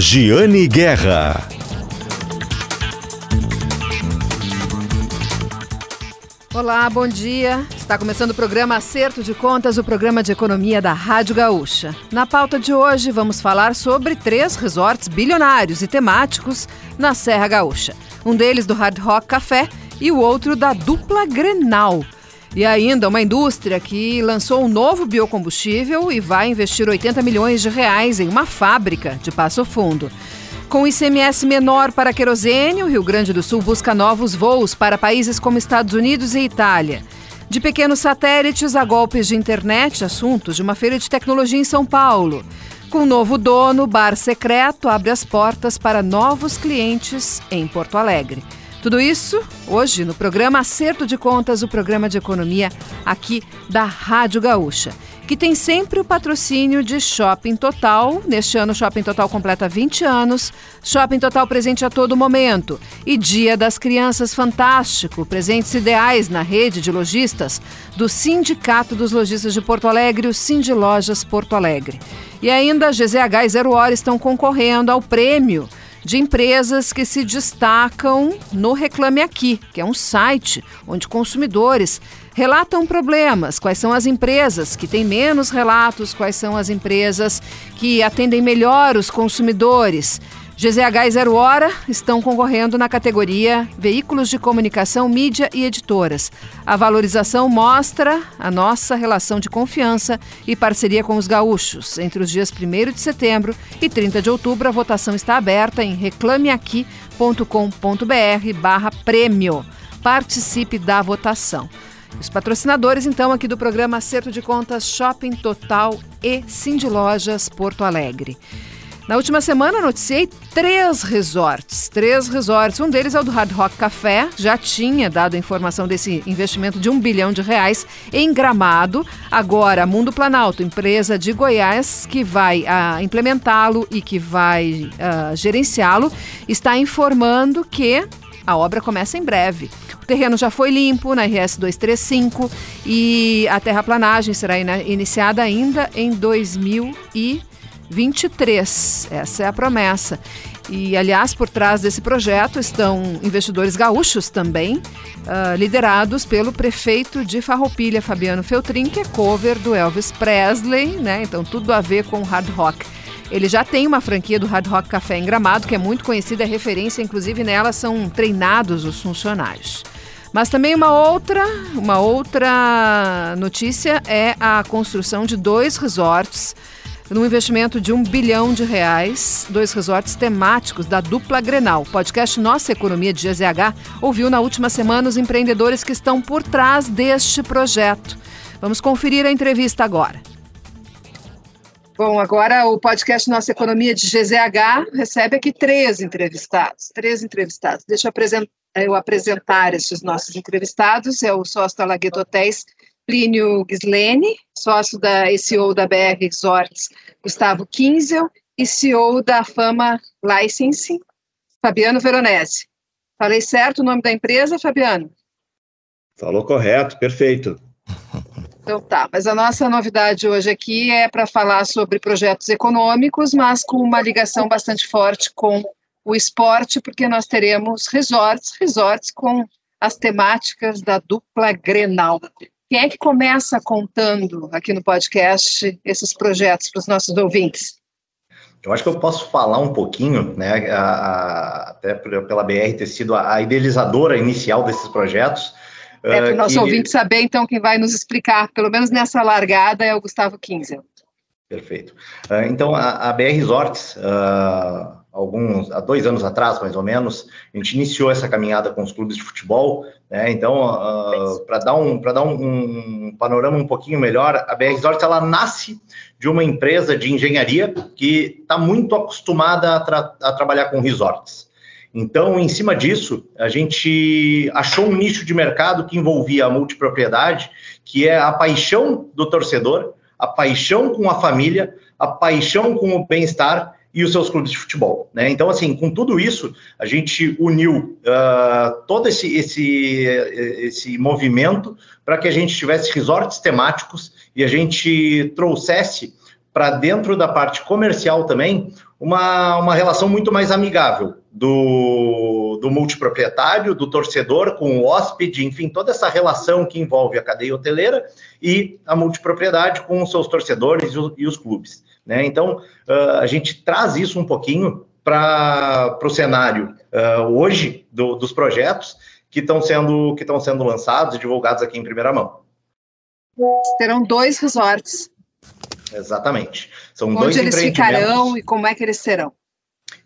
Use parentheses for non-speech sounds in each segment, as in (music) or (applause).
Giane Guerra. Olá, bom dia. Está começando o programa Acerto de Contas, o programa de economia da Rádio Gaúcha. Na pauta de hoje, vamos falar sobre três resorts bilionários e temáticos na Serra Gaúcha. Um deles do Hard Rock Café e o outro da dupla Grenal. E ainda uma indústria que lançou um novo biocombustível e vai investir 80 milhões de reais em uma fábrica de Passo Fundo. Com ICMS menor para querosene, o Rio Grande do Sul busca novos voos para países como Estados Unidos e Itália. De pequenos satélites a golpes de internet, assuntos de uma feira de tecnologia em São Paulo. Com novo dono, Bar Secreto abre as portas para novos clientes em Porto Alegre. Tudo isso hoje no programa Acerto de Contas, o programa de economia aqui da Rádio Gaúcha, que tem sempre o patrocínio de Shopping Total. Neste ano, Shopping Total completa 20 anos. Shopping Total presente a todo momento. E Dia das Crianças Fantástico, presentes ideais na rede de lojistas do Sindicato dos Lojistas de Porto Alegre, o Cindy Lojas Porto Alegre. E ainda GZH e Zero Hora estão concorrendo ao prêmio de empresas que se destacam no Reclame Aqui, que é um site onde consumidores relatam problemas, quais são as empresas que têm menos relatos, quais são as empresas que atendem melhor os consumidores. GZH e Zero Hora estão concorrendo na categoria Veículos de Comunicação, Mídia e Editoras. A valorização mostra a nossa relação de confiança e parceria com os gaúchos. Entre os dias 1 de setembro e 30 de outubro, a votação está aberta em reclameaqui.com.br barra prêmio. Participe da votação. Os patrocinadores, então, aqui do programa Acerto de Contas Shopping Total e Cindy Lojas Porto Alegre. Na última semana noticiei três resorts, três resorts. Um deles é o do Hard Rock Café, já tinha dado a informação desse investimento de um bilhão de reais em Gramado. Agora, Mundo Planalto, empresa de Goiás que vai uh, implementá-lo e que vai uh, gerenciá-lo, está informando que a obra começa em breve. O terreno já foi limpo na RS 235 e a terraplanagem será in iniciada ainda em 2000 e 23. Essa é a promessa. E, aliás, por trás desse projeto estão investidores gaúchos também, uh, liderados pelo prefeito de Farroupilha, Fabiano Feltrin, que é cover do Elvis Presley, né? Então, tudo a ver com hard rock. Ele já tem uma franquia do Hard Rock Café em Gramado, que é muito conhecida, é referência, inclusive nela são treinados os funcionários. Mas também uma outra, uma outra notícia é a construção de dois resorts num investimento de um bilhão de reais, dois resorts temáticos da dupla Grenal. O podcast Nossa Economia de GZH ouviu na última semana os empreendedores que estão por trás deste projeto. Vamos conferir a entrevista agora. Bom, agora o podcast Nossa Economia de GZH recebe aqui três entrevistados. Três entrevistados. Deixa eu apresentar, eu apresentar esses nossos entrevistados. É o sócio da Lagueto Hotéis, Plínio Gislene, sócio da CEO da BR Resorts, Gustavo Kinzel, e CEO da Fama Licensing, Fabiano Veronese. Falei certo o nome da empresa, Fabiano? Falou correto, perfeito. Então tá, mas a nossa novidade hoje aqui é para falar sobre projetos econômicos, mas com uma ligação bastante forte com o esporte, porque nós teremos resorts, resorts com as temáticas da dupla Grenal. Quem é que começa contando aqui no podcast esses projetos para os nossos ouvintes? Eu acho que eu posso falar um pouquinho, né, a, a, até pela BR ter sido a, a idealizadora inicial desses projetos. É para o nosso que... ouvinte saber, então, quem vai nos explicar, pelo menos nessa largada, é o Gustavo Kinzel. Perfeito. Uh, então, a, a, BR Resorts, uh, alguns, há dois anos atrás, mais ou menos, a gente iniciou essa caminhada com os clubes de futebol, né? Então, uh, para dar, um, dar um, um, panorama um pouquinho melhor, a BR Resorts, ela nasce de uma empresa de engenharia que está muito acostumada a, tra a trabalhar com resorts. Então, em cima disso, a gente achou um nicho de mercado que envolvia a multipropriedade, que é a paixão do torcedor, a paixão com a família, a paixão com o bem-estar e os seus clubes de futebol. Né? Então, assim, com tudo isso, a gente uniu uh, todo esse, esse, esse movimento para que a gente tivesse resorts temáticos e a gente trouxesse para dentro da parte comercial também uma, uma relação muito mais amigável do, do multiproprietário, do torcedor com o hóspede, enfim, toda essa relação que envolve a cadeia hoteleira e a multipropriedade com os seus torcedores e os, e os clubes. Né? Então, uh, a gente traz isso um pouquinho para o cenário uh, hoje do, dos projetos que estão sendo, que sendo lançados e divulgados aqui em primeira mão. Terão dois resorts Exatamente. São Onde dois eles ficarão e como é que eles serão?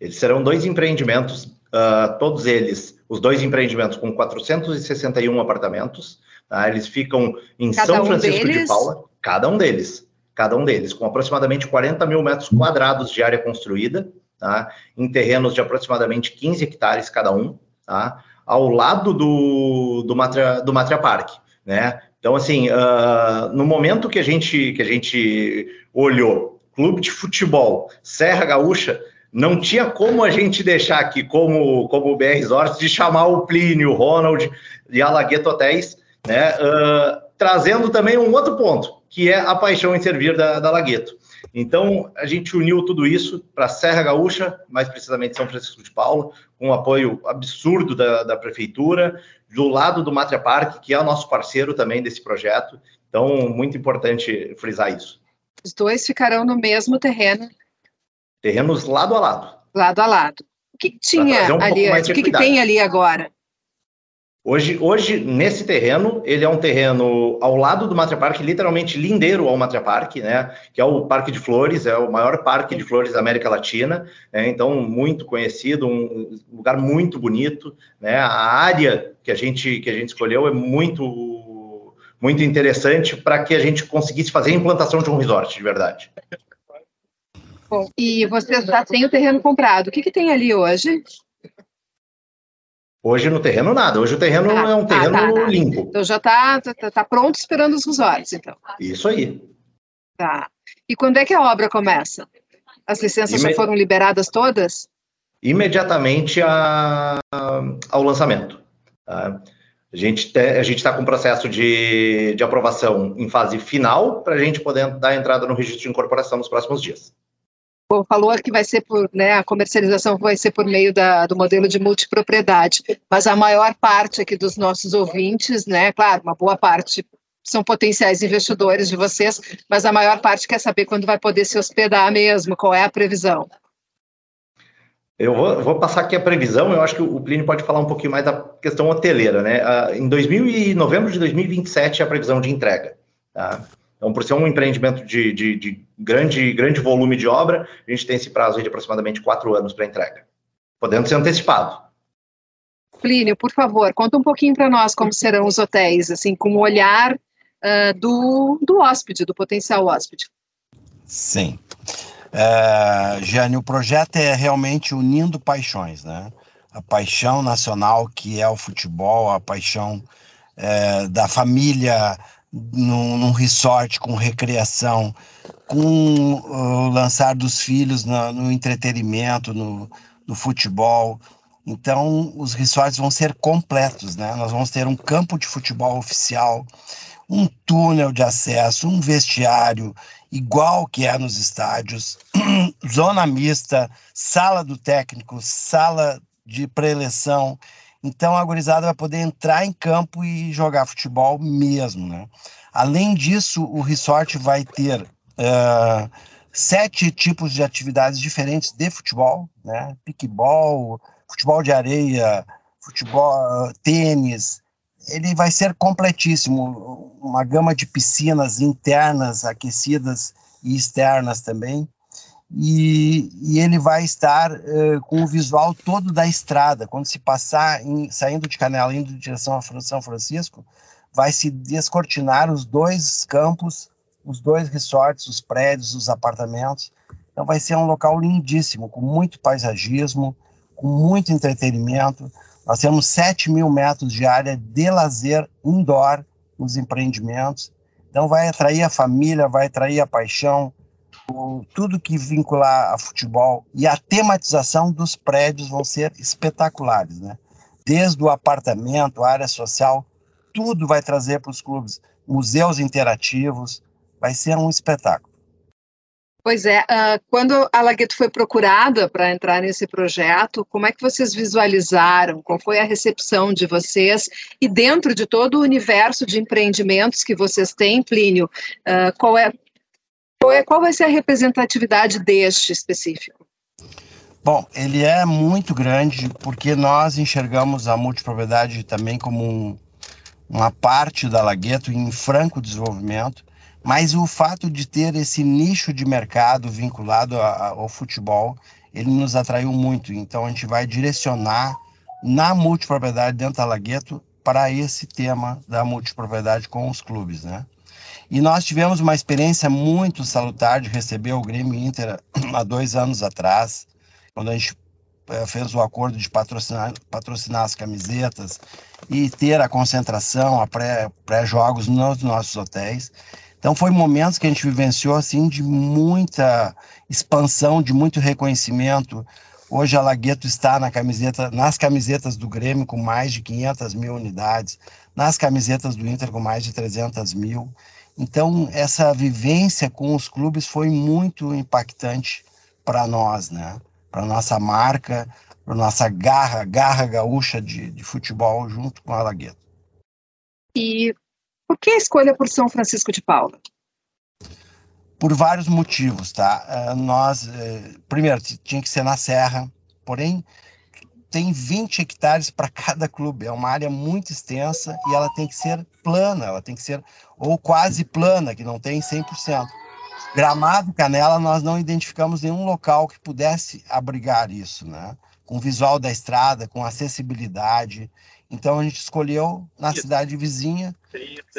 Eles serão dois empreendimentos, uh, todos eles, os dois empreendimentos com 461 apartamentos. Tá? Eles ficam em cada São um Francisco deles? de Paula, cada um deles, cada um deles, com aproximadamente 40 mil metros quadrados de área construída, tá? em terrenos de aproximadamente 15 hectares cada um, tá? ao lado do, do, Matria, do Matria Park. Né? Então, assim, uh, no momento que a gente que a gente olhou clube de futebol, Serra Gaúcha, não tinha como a gente deixar aqui como como BR Resorts de chamar o Plínio, o Ronald e a Lagueto Hotéis, né? Uh, trazendo também um outro ponto, que é a paixão em servir da, da Lagueto. Então, a gente uniu tudo isso para Serra Gaúcha, mais precisamente São Francisco de Paulo, com um apoio absurdo da, da prefeitura, do lado do Matria Park, que é o nosso parceiro também desse projeto. Então, muito importante frisar isso. Os dois ficarão no mesmo terreno. Terrenos lado a lado. Lado a lado. O que, tinha um ali? O que, que tem ali agora? Hoje, hoje, nesse terreno, ele é um terreno ao lado do Matria Park, literalmente lindeiro ao Matria Park, né? Que é o Parque de Flores, é o maior parque de flores da América Latina, né, então muito conhecido, um lugar muito bonito, né? A área que a gente que a gente escolheu é muito muito interessante para que a gente conseguisse fazer a implantação de um resort de verdade. E você já tem o terreno comprado? O que, que tem ali hoje? Hoje no terreno nada, hoje o terreno tá, é um tá, terreno tá, tá, limpo. Então já está tá, tá, pronto esperando os usuários, então. Isso aí. Tá. E quando é que a obra começa? As licenças Imed... já foram liberadas todas? Imediatamente a... ao lançamento. Tá? A gente está com um processo de, de aprovação em fase final para a gente poder dar entrada no registro de incorporação nos próximos dias falou que vai ser por, né, a comercialização vai ser por meio da, do modelo de multipropriedade, mas a maior parte aqui dos nossos ouvintes, né, claro, uma boa parte são potenciais investidores de vocês, mas a maior parte quer saber quando vai poder se hospedar mesmo, qual é a previsão. Eu vou, vou, passar aqui a previsão, eu acho que o Plínio pode falar um pouquinho mais da questão hoteleira, né? Em 2000 e novembro de 2027 é a previsão de entrega, tá? Então, por ser um empreendimento de, de, de grande, grande volume de obra, a gente tem esse prazo de aproximadamente quatro anos para entrega, podendo ser antecipado. Plínio, por favor, conta um pouquinho para nós como serão os hotéis, assim, com o olhar uh, do, do hóspede, do potencial hóspede. Sim. Uh, Jane, o projeto é realmente unindo paixões, né? A paixão nacional que é o futebol, a paixão uh, da família num, num resort com recreação, com o lançar dos filhos no, no entretenimento, no, no futebol. Então, os resorts vão ser completos, né? Nós vamos ter um campo de futebol oficial, um túnel de acesso, um vestiário, igual que é nos estádios, (clears throat) zona mista, sala do técnico, sala de preleção. Então a gurizada vai poder entrar em campo e jogar futebol mesmo, né? Além disso, o resort vai ter uh, sete tipos de atividades diferentes de futebol, né? Piquebol, futebol de areia, futebol, tênis. Ele vai ser completíssimo, uma gama de piscinas internas, aquecidas e externas também e, e ele vai estar uh, com o visual todo da estrada. Quando se passar, em, saindo de Canela, indo em direção a São Francisco, vai se descortinar os dois campos, os dois resorts, os prédios, os apartamentos. Então vai ser um local lindíssimo, com muito paisagismo, com muito entretenimento. Nós temos 7 mil metros de área de lazer indoor nos empreendimentos. Então vai atrair a família, vai atrair a paixão, tudo que vincular a futebol e a tematização dos prédios vão ser espetaculares, né? Desde o apartamento, a área social, tudo vai trazer para os clubes, museus interativos, vai ser um espetáculo. Pois é, uh, quando a Lagueto foi procurada para entrar nesse projeto, como é que vocês visualizaram? Qual foi a recepção de vocês? E dentro de todo o universo de empreendimentos que vocês têm, Plínio, uh, qual, é, qual, é, qual vai ser a representatividade deste específico? Bom, ele é muito grande porque nós enxergamos a multipropriedade também como um, uma parte da Lagueto em franco desenvolvimento mas o fato de ter esse nicho de mercado vinculado ao futebol, ele nos atraiu muito. Então a gente vai direcionar na multipropriedade dentro da Lagueto para esse tema da multipropriedade com os clubes, né? E nós tivemos uma experiência muito salutar de receber o Grêmio Inter (clears throat) há dois anos atrás, quando a gente eh, fez o acordo de patrocinar, patrocinar as camisetas e ter a concentração, a pré-jogos pré nos nossos hotéis. Então foi momentos que a gente vivenciou assim de muita expansão, de muito reconhecimento. Hoje a Lagueto está na camiseta, nas camisetas do Grêmio com mais de 500 mil unidades, nas camisetas do Inter com mais de 300 mil. Então essa vivência com os clubes foi muito impactante para nós, né? Para nossa marca, para nossa garra, garra gaúcha de, de futebol junto com a Lagueto. E por que a escolha por São Francisco de Paula? Por vários motivos, tá? Uh, nós, uh, primeiro, tinha que ser na Serra, porém, tem 20 hectares para cada clube, é uma área muito extensa e ela tem que ser plana, ela tem que ser ou quase plana, que não tem 100%. Gramado Canela, nós não identificamos nenhum local que pudesse abrigar isso, né? Com visual da estrada, com acessibilidade. Então a gente escolheu na cidade vizinha.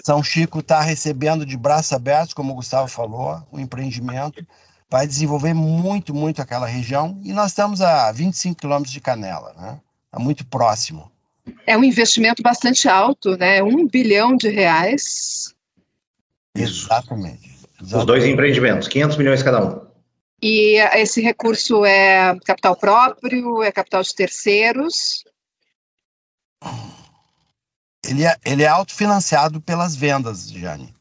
São Chico está recebendo de braços abertos, como o Gustavo falou, o empreendimento. Vai desenvolver muito, muito aquela região. E nós estamos a 25 quilômetros de Canela, né? Está muito próximo. É um investimento bastante alto, né? Um bilhão de reais. Exatamente. Exatamente. Os dois empreendimentos, 500 milhões cada um. E esse recurso é capital próprio, é capital de terceiros? Ele é, ele é autofinanciado pelas vendas, Jane.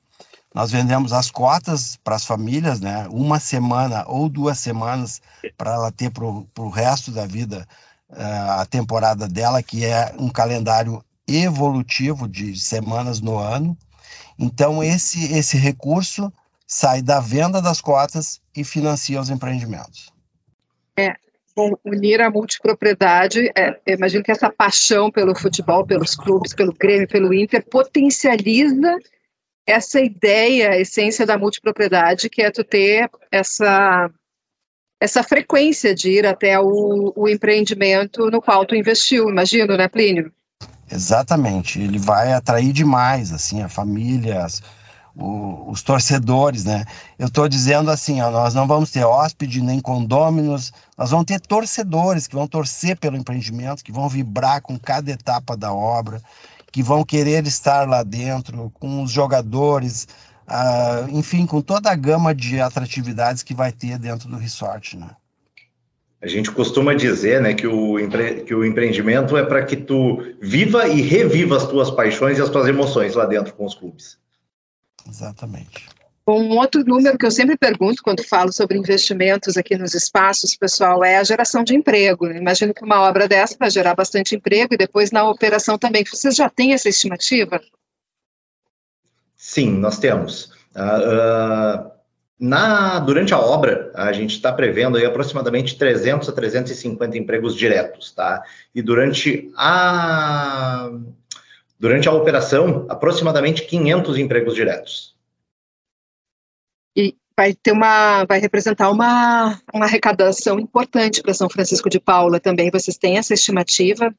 Nós vendemos as cotas para as famílias, né? Uma semana ou duas semanas para ela ter para o resto da vida uh, a temporada dela, que é um calendário evolutivo de semanas no ano. Então, esse, esse recurso sai da venda das cotas e financia os empreendimentos. É, unir a multipropriedade, é, imagino que essa paixão pelo futebol, pelos clubes, pelo Grêmio, pelo Inter, potencializa essa ideia, a essência da multipropriedade, que é tu ter essa, essa frequência de ir até o, o empreendimento no qual tu investiu, imagino, né, Plínio? Exatamente, ele vai atrair demais, assim, a família, as o, os torcedores, né? Eu estou dizendo assim, ó, nós não vamos ter hóspede nem condôminos, nós vamos ter torcedores que vão torcer pelo empreendimento, que vão vibrar com cada etapa da obra, que vão querer estar lá dentro, com os jogadores, uh, enfim, com toda a gama de atratividades que vai ter dentro do resort, né? A gente costuma dizer, né, que o, empre... que o empreendimento é para que tu viva e reviva as tuas paixões e as tuas emoções lá dentro com os clubes. Exatamente. Um outro número que eu sempre pergunto quando falo sobre investimentos aqui nos espaços, pessoal, é a geração de emprego. Imagino que uma obra dessa vai gerar bastante emprego e depois na operação também. Vocês já têm essa estimativa? Sim, nós temos. Uh, uh, na, durante a obra, a gente está prevendo aí aproximadamente 300 a 350 empregos diretos, tá? E durante a Durante a operação, aproximadamente 500 empregos diretos. E vai ter uma, vai representar uma, uma arrecadação importante para São Francisco de Paula também. Vocês têm essa estimativa?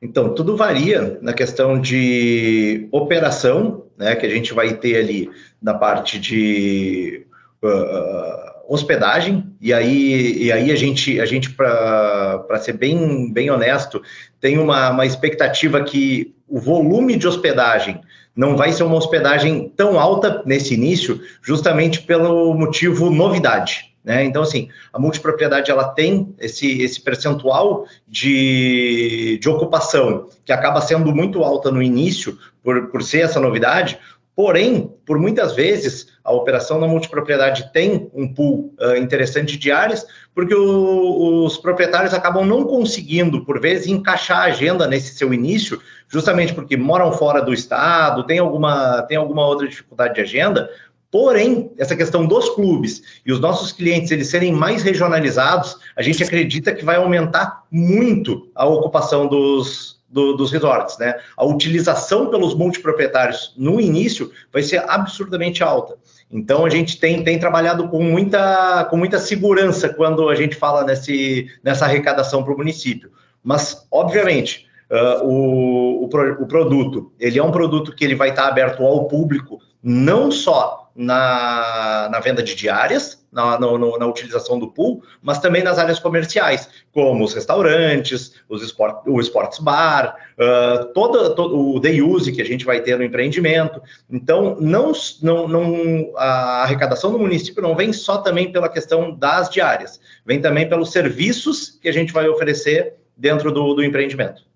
Então, tudo varia na questão de operação, né, que a gente vai ter ali na parte de uh, hospedagem, e aí, e aí a gente, a gente para ser bem, bem honesto, tem uma, uma expectativa que o volume de hospedagem não vai ser uma hospedagem tão alta nesse início, justamente pelo motivo novidade. Né? Então, assim, a multipropriedade ela tem esse, esse percentual de, de ocupação que acaba sendo muito alta no início, por, por ser essa novidade, Porém, por muitas vezes, a operação na multipropriedade tem um pool uh, interessante de áreas, porque o, os proprietários acabam não conseguindo, por vezes, encaixar a agenda nesse seu início, justamente porque moram fora do estado, tem alguma, tem alguma outra dificuldade de agenda. Porém, essa questão dos clubes e os nossos clientes eles serem mais regionalizados, a gente acredita que vai aumentar muito a ocupação dos, do, dos resorts, né? A utilização pelos multiproprietários no início vai ser absurdamente alta. Então a gente tem, tem trabalhado com muita, com muita segurança quando a gente fala nesse, nessa arrecadação para o município. Mas, obviamente, uh, o, o, o, produto ele é um produto que ele vai estar aberto ao público, não só na, na venda de diárias, na, no, na utilização do pool, mas também nas áreas comerciais, como os restaurantes, os esport, o sports bar, uh, todo, o day use que a gente vai ter no empreendimento. Então, não, não, não, a arrecadação do município não vem só também pela questão das diárias, vem também pelos serviços que a gente vai oferecer dentro do, do empreendimento.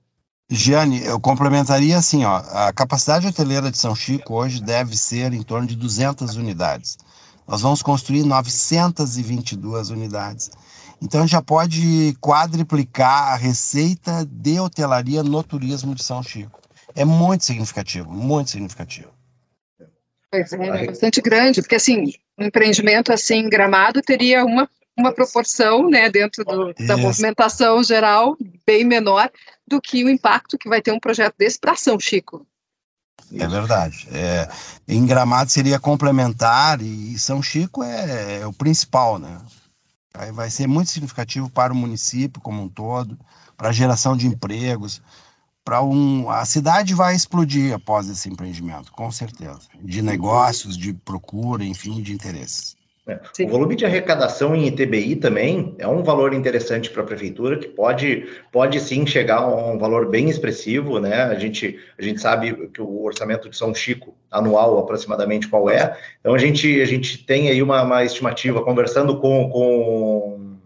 Gianni, eu complementaria assim, ó, a capacidade hoteleira de São Chico hoje deve ser em torno de 200 unidades. Nós vamos construir 922 unidades. Então já pode quadriplicar a receita de hotelaria no turismo de São Chico. É muito significativo, muito significativo. Pois é, é bastante grande, porque assim, um empreendimento assim gramado teria uma uma proporção, né, dentro do, da movimentação geral, bem menor do que o impacto que vai ter um projeto desse para São Chico. É verdade. É, em Gramado seria complementar e São Chico é, é, o principal, né? Aí vai ser muito significativo para o município como um todo, para a geração de empregos, para um a cidade vai explodir após esse empreendimento, com certeza, de negócios, de procura, enfim, de interesses. É. O volume de arrecadação em ITBI também é um valor interessante para a prefeitura, que pode, pode sim chegar a um valor bem expressivo, né? A gente, a gente sabe que o orçamento de São Chico anual aproximadamente qual é. Então a gente, a gente tem aí uma, uma estimativa conversando com, com,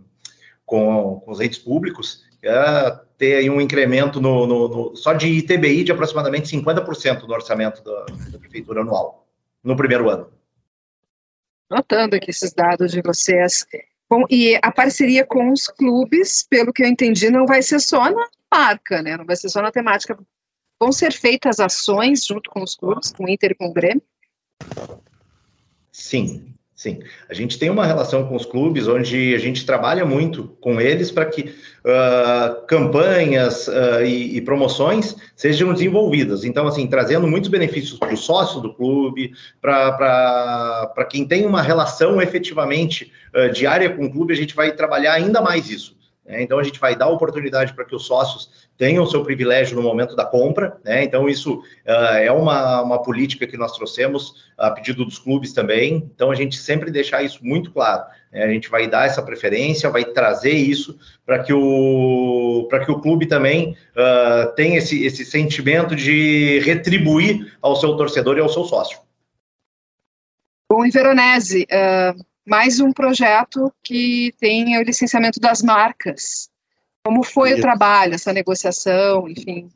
com, com os entes públicos, é ter aí um incremento no, no, no, só de ITBI de aproximadamente 50% do orçamento da, da prefeitura anual no primeiro ano notando aqui esses dados de vocês. Bom, e a parceria com os clubes, pelo que eu entendi, não vai ser só na marca, né? Não vai ser só na temática. Vão ser feitas ações junto com os clubes, com o Inter e com o Grêmio? Sim, Sim, a gente tem uma relação com os clubes onde a gente trabalha muito com eles para que uh, campanhas uh, e, e, promoções sejam desenvolvidas. Então, assim, trazendo muitos benefícios para o sócio do clube, para quem tem uma relação efetivamente uh, diária com o clube, a gente vai trabalhar ainda mais isso. Né? Então, a gente vai dar oportunidade para que os sócios tenham seu privilégio no momento da compra. Né? Então, isso uh, é uma, uma política que nós trouxemos a pedido dos clubes também. Então, a gente sempre deixar isso muito claro. Né? A gente vai dar essa preferência, vai trazer isso para que, o, que o clube também uh, tenha esse, esse sentimento de retribuir ao seu torcedor e ao seu sócio. Bom, em Veronese, uh mais um projeto que tem o licenciamento das marcas. Como foi Isso. o trabalho, essa negociação, enfim?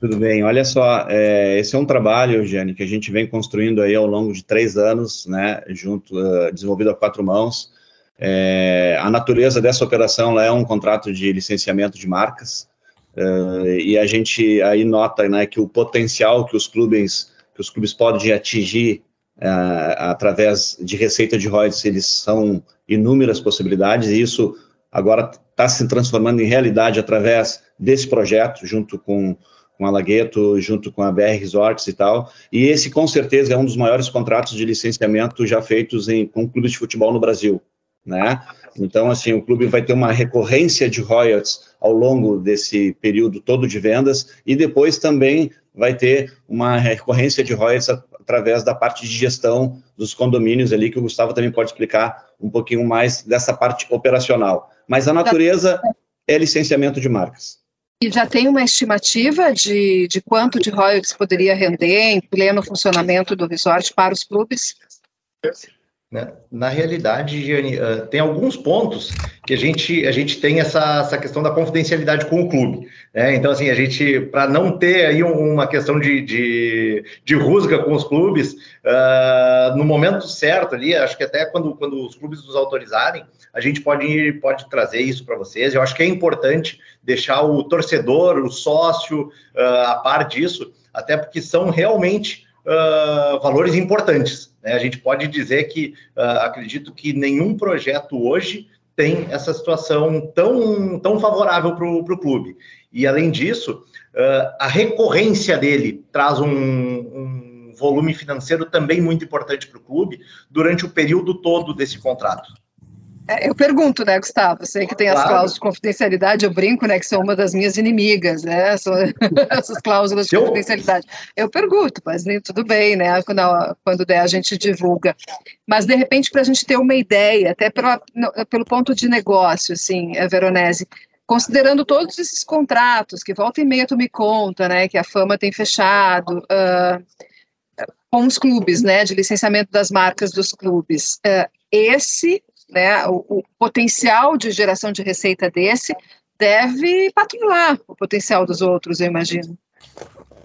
Tudo bem, olha só, é, esse é um trabalho, Eugênio, que a gente vem construindo aí ao longo de três anos, né, junto, uh, desenvolvido a quatro mãos. É, a natureza dessa operação é um contrato de licenciamento de marcas, uh, e a gente aí nota, né, que o potencial que os clubes, que os clubes podem atingir uh, através de receita de royalties, eles são inúmeras possibilidades, e isso agora está se transformando em realidade através desse projeto, junto com, com a Lagueto, junto com a BR Resorts e tal, e esse com certeza é um dos maiores contratos de licenciamento já feitos em, com clubes de futebol no Brasil, né? Então, assim, o clube vai ter uma recorrência de royalties ao longo desse período todo de vendas e depois também vai ter uma recorrência de royalties através da parte de gestão dos condomínios ali, que o Gustavo também pode explicar um pouquinho mais dessa parte operacional. Mas a natureza é licenciamento de marcas. E já tem uma estimativa de, de quanto de royalties poderia render em pleno funcionamento do resort para os clubes? Né? Na realidade, Gianni, uh, tem alguns pontos que a gente, a gente tem essa, essa questão da confidencialidade com o clube. Né? Então, assim, a gente, para não ter aí uma questão de, de, de rusga com os clubes, uh, no momento certo ali, acho que até quando, quando os clubes nos autorizarem, a gente pode, pode trazer isso para vocês. Eu acho que é importante deixar o torcedor, o sócio, uh, a par disso, até porque são realmente uh, valores importantes. Né? A gente pode dizer que acredito que nenhum projeto hoje tem essa situação tão, tão favorável para o clube. E, além disso, uh, a recorrência dele traz um, um volume financeiro também muito importante para o clube durante o período todo desse contrato. É, eu pergunto, né, Gustavo? Sei que tem as claro. cláusulas de confidencialidade, eu brinco, né, que são uma das minhas inimigas, né? São (laughs) essas cláusulas de eu... confidencialidade. Eu pergunto, mas nem tudo bem, né? Quando, quando der, a gente divulga. Mas, de repente, para a gente ter uma ideia, até pela, pelo ponto de negócio, assim, a Veronese, considerando todos esses contratos, que volta e meia tu me conta, né, que a Fama tem fechado, uh, com os clubes, né, de licenciamento das marcas dos clubes, uh, esse né, o, o, potencial de geração de receita desse deve patrulhar o potencial dos outros, eu imagino.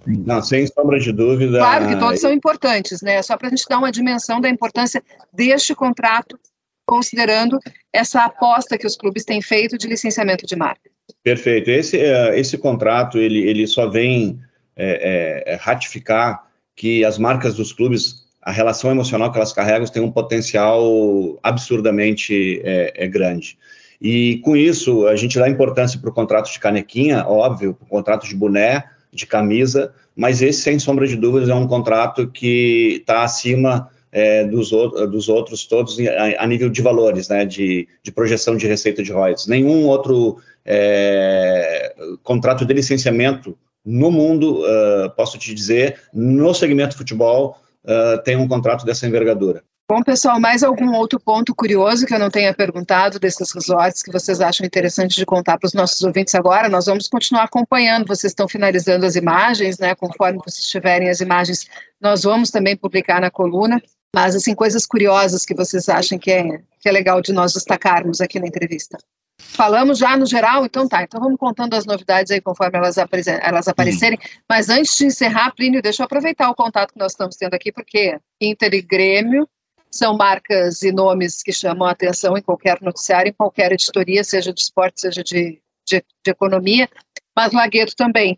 Não, sem sombra de dúvida. Claro que todos são importantes, né? Só para a gente dar uma dimensão da importância deste contrato, considerando essa aposta que os clubes têm feito de licenciamento de marca. Perfeito. Esse, uh, esse contrato ele, ele só vem é, é, ratificar que as marcas dos clubes a relação emocional que elas carregam tem um potencial absurdamente é, é grande. E com isso, a gente dá importância para o contrato de canequinha, óbvio, para o contrato de boné, de camisa, mas esse, sem sombra de dúvidas, é um contrato que está acima é, dos, dos, outros todos a, a, nível de valores, né, de, de, projeção de receita de royalties. Nenhum outro é, contrato de licenciamento no mundo, uh, posso te dizer, no segmento futebol, uh, tem um contrato dessa envergadura. Bom, pessoal, mais algum outro ponto curioso que eu não tenha perguntado desses resorts que vocês acham interessante de contar para os nossos ouvintes agora? Nós vamos continuar acompanhando, vocês estão finalizando as imagens, né? Conforme vocês tiverem as imagens, nós vamos também publicar na coluna. Mas, assim, coisas curiosas que vocês acham que é, que é legal de nós destacarmos aqui na entrevista. Falamos já no geral, então tá. Então vamos contando as novidades aí conforme elas, elas aparecerem. Uhum. Mas antes de encerrar, Plínio, deixa eu aproveitar o contato que nós estamos tendo aqui, porque Inter e Grêmio são marcas e nomes que chamam a atenção em qualquer noticiário, em qualquer editoria, seja de esporte, seja de, de, de economia, mas Lagueto também.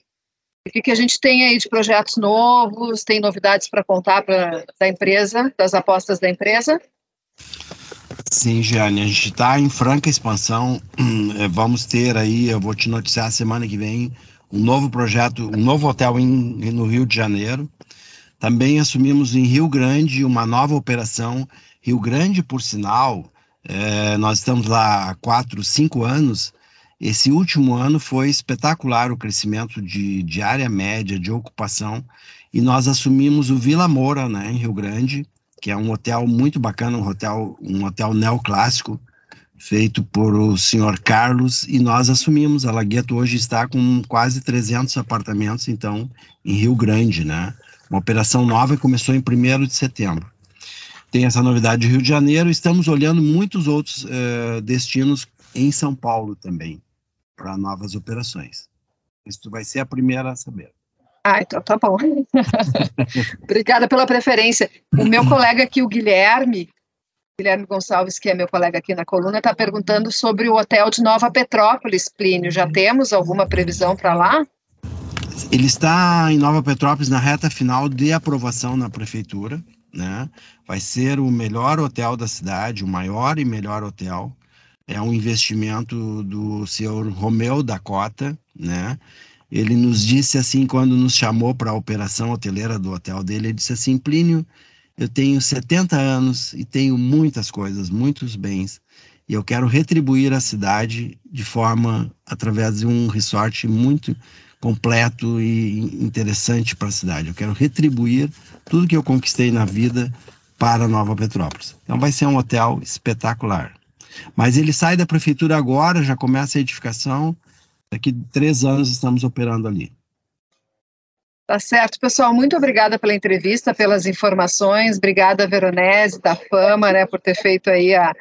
O que, que a gente tem aí de projetos novos? Tem novidades para contar pra, da empresa, das apostas da empresa? Sim, Gianni, a gente está em franca expansão. É, vamos ter aí, eu vou te noticiar semana que vem, um novo projeto, um novo hotel em, no Rio de Janeiro. Também assumimos em Rio Grande uma nova operação. Rio Grande, por sinal, é, nós estamos lá há quatro, cinco anos. Esse último ano foi espetacular o crescimento de, de área média, de ocupação, e nós assumimos o Vila Moura, né, em Rio Grande, que é um hotel muito bacana, um hotel, um hotel neoclássico, feito por o senhor Carlos, e nós assumimos. A Lagueto hoje está com quase 300 apartamentos, então, em Rio Grande, né? Uma operação nova que começou em 1 de setembro. Tem essa novidade de Rio de Janeiro, estamos olhando muitos outros uh, destinos em São Paulo também, para novas operações. Isso vai ser a primeira a saber. Ah, então tá bom. (laughs) Obrigada pela preferência. O meu colega aqui, o Guilherme, Guilherme Gonçalves, que é meu colega aqui na coluna, está perguntando sobre o hotel de Nova Petrópolis, Plínio. Já temos alguma previsão para lá? Ele está em Nova Petrópolis na reta final de aprovação na prefeitura, né? Vai ser o melhor hotel da cidade, o maior e melhor hotel. É um investimento do senhor Romeu da Cota, né? Ele nos disse assim, quando nos chamou para a operação hoteleira do hotel dele, ele disse assim: Plínio, eu tenho 70 anos e tenho muitas coisas, muitos bens, e eu quero retribuir a cidade de forma, através de um resort muito completo e interessante para a cidade. Eu quero retribuir tudo que eu conquistei na vida para Nova Petrópolis. Então vai ser um hotel espetacular. Mas ele sai da prefeitura agora, já começa a edificação Daqui três anos estamos operando ali. Tá certo, pessoal. Muito obrigada pela entrevista, pelas informações. Obrigada, Veronese, da Fama, né, por ter feito aí a,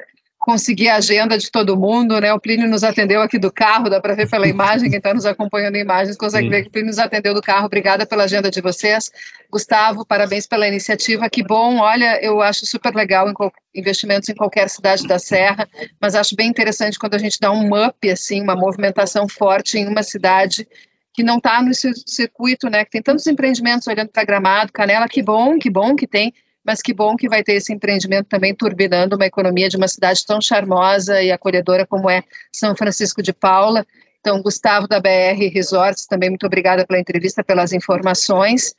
conseguir a agenda de todo mundo, né? O Plínio nos atendeu aqui do carro, dá para ver pela imagem, quem está nos acompanhando em imagens consegue Sim. ver que o Plínio nos atendeu do carro. Obrigada pela agenda de vocês. Gustavo, parabéns pela iniciativa, que bom. Olha, eu acho super legal investimentos em qualquer cidade da Serra, mas acho bem interessante quando a gente dá um up, assim, uma movimentação forte em uma cidade que não está no circuito, né? Que tem tantos empreendimentos olhando para Gramado, Canela, que bom, que bom que tem mas que bom que vai ter esse empreendimento também turbinando uma economia de uma cidade tão charmosa e acolhedora como é São Francisco de Paula. Então, Gustavo da BR Resorts, também muito obrigada pela entrevista, pelas informações.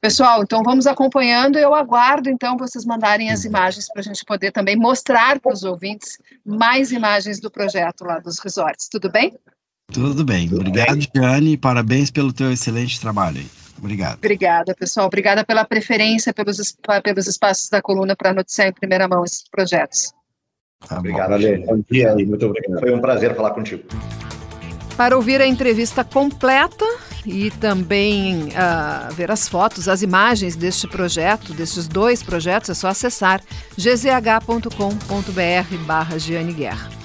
Pessoal, então vamos acompanhando. Eu aguardo, então, vocês mandarem as imagens para a gente poder também mostrar para os ouvintes mais imagens do projeto lá dos resorts. Tudo bem? Tudo bem. Obrigado, Gianni. Parabéns pelo teu excelente trabalho. Obrigado. Obrigada, pessoal. Obrigada pela preferência pelos, pelos espaços da coluna para noticiar em primeira mão esses projetos. Tá obrigado, Ale. Bom dia e muito obrigado. Foi um prazer falar contigo. Para ouvir a entrevista completa e também uh, ver as fotos, as imagens deste projeto, destes dois projetos, é só acessar gzh.com.br barra Giane Guerra.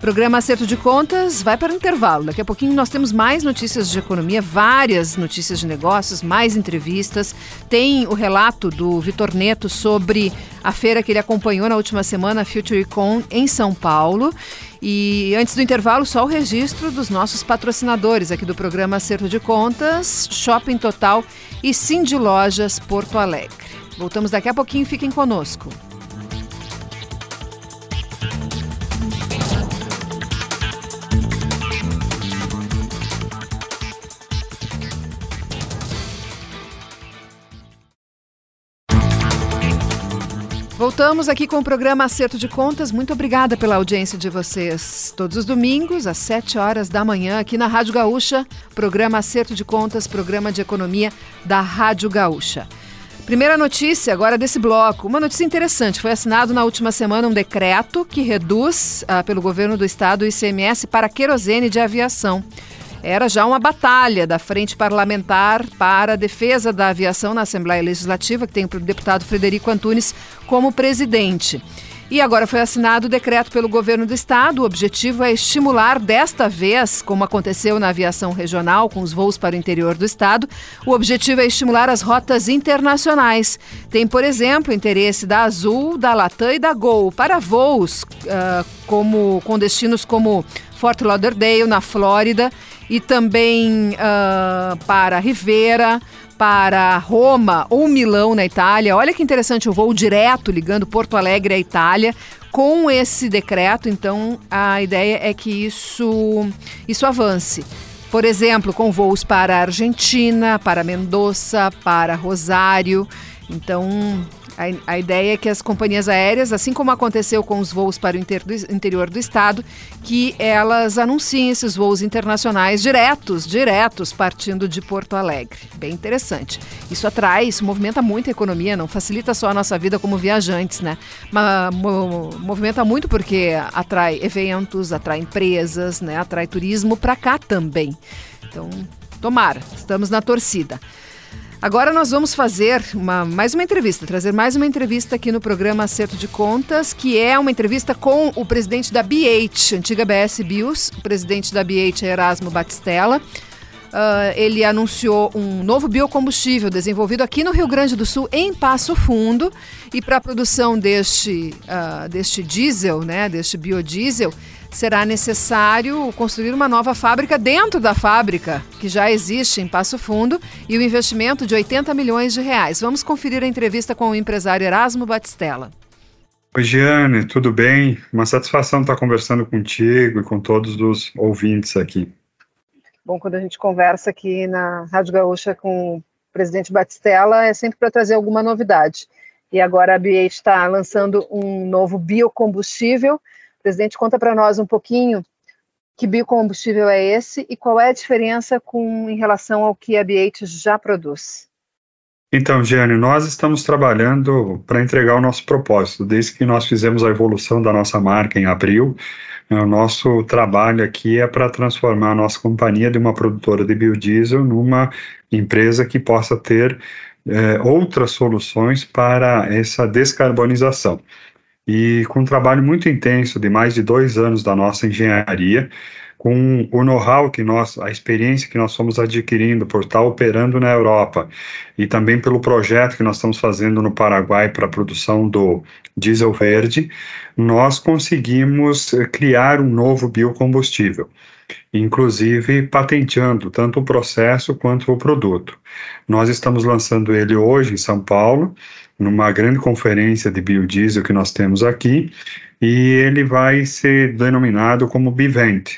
Programa Acerto de Contas vai para o intervalo. Daqui a pouquinho nós temos mais notícias de economia, várias notícias de negócios, mais entrevistas. Tem o relato do Vitor Neto sobre a feira que ele acompanhou na última semana, a FutureCon, em São Paulo. E antes do intervalo, só o registro dos nossos patrocinadores aqui do programa Acerto de Contas, Shopping Total e Cindy Lojas Porto Alegre. Voltamos daqui a pouquinho, fiquem conosco. Voltamos aqui com o programa Acerto de Contas. Muito obrigada pela audiência de vocês. Todos os domingos, às 7 horas da manhã, aqui na Rádio Gaúcha, programa Acerto de Contas, programa de economia da Rádio Gaúcha. Primeira notícia agora desse bloco. Uma notícia interessante. Foi assinado na última semana um decreto que reduz ah, pelo governo do estado o ICMS para querosene de aviação era já uma batalha da Frente Parlamentar para a Defesa da Aviação na Assembleia Legislativa, que tem o deputado Frederico Antunes como presidente. E agora foi assinado o decreto pelo governo do estado. O objetivo é estimular, desta vez, como aconteceu na aviação regional, com os voos para o interior do estado, o objetivo é estimular as rotas internacionais. Tem, por exemplo, interesse da Azul, da Latam e da Gol para voos uh, como, com destinos como Fort Lauderdale, na Flórida, e também uh, para Rivera, para Roma ou Milão, na Itália. Olha que interessante o voo direto ligando Porto Alegre à Itália. Com esse decreto, então, a ideia é que isso, isso avance. Por exemplo, com voos para Argentina, para Mendoza, para Rosário. Então, a, a, ideia é que as companhias aéreas, assim como aconteceu com os voos para o inter, do, interior do estado, que elas anunciem esses voos internacionais diretos, diretos, partindo de Porto Alegre. Bem interessante. Isso atrai, isso movimenta muito a economia, não facilita só a nossa vida como viajantes, né? Mas movimenta muito porque atrai eventos, atrai empresas, né? Atrai turismo para cá também. Então, tomara, estamos na torcida. Agora nós vamos fazer uma, mais uma entrevista, trazer mais uma entrevista aqui no programa Acerto de Contas, que é uma entrevista com o presidente da BH, antiga BS Bios, o presidente da BH é Erasmo Batistella. Uh, ele anunciou um novo biocombustível desenvolvido aqui no Rio Grande do Sul, em Passo Fundo. E para a produção deste, uh, deste diesel, né, deste biodiesel, será necessário construir uma nova fábrica dentro da fábrica que já existe em Passo Fundo e o investimento de 80 milhões de reais. Vamos conferir a entrevista com o empresário Erasmo Batistella. Oi, Giane, tudo bem? Uma satisfação estar conversando contigo e com todos os ouvintes aqui. Bom, quando a gente conversa aqui na Rádio Gaúcha com o presidente Batistella, é sempre para trazer alguma novidade. E agora a BA está lançando um novo biocombustível Presidente, conta para nós um pouquinho que biocombustível é esse e qual é a diferença com, em relação ao que a BH já produz. Então, Gianni, nós estamos trabalhando para entregar o nosso propósito. Desde que nós fizemos a evolução da nossa marca em abril, né, o nosso trabalho aqui é para transformar a nossa companhia de uma produtora de biodiesel numa empresa que possa ter é, outras soluções para essa descarbonização. E com um trabalho muito intenso de mais de dois anos da nossa engenharia, com o know-how que nós, a experiência que nós fomos adquirindo por estar operando na Europa e também pelo projeto que nós estamos fazendo no Paraguai para a produção do diesel verde, nós conseguimos eh, criar um novo biocombustível inclusive patenteando tanto o processo quanto o produto. Nós estamos lançando ele hoje em São Paulo, numa grande conferência de biodiesel que nós temos aqui, e ele vai ser denominado como Bivent.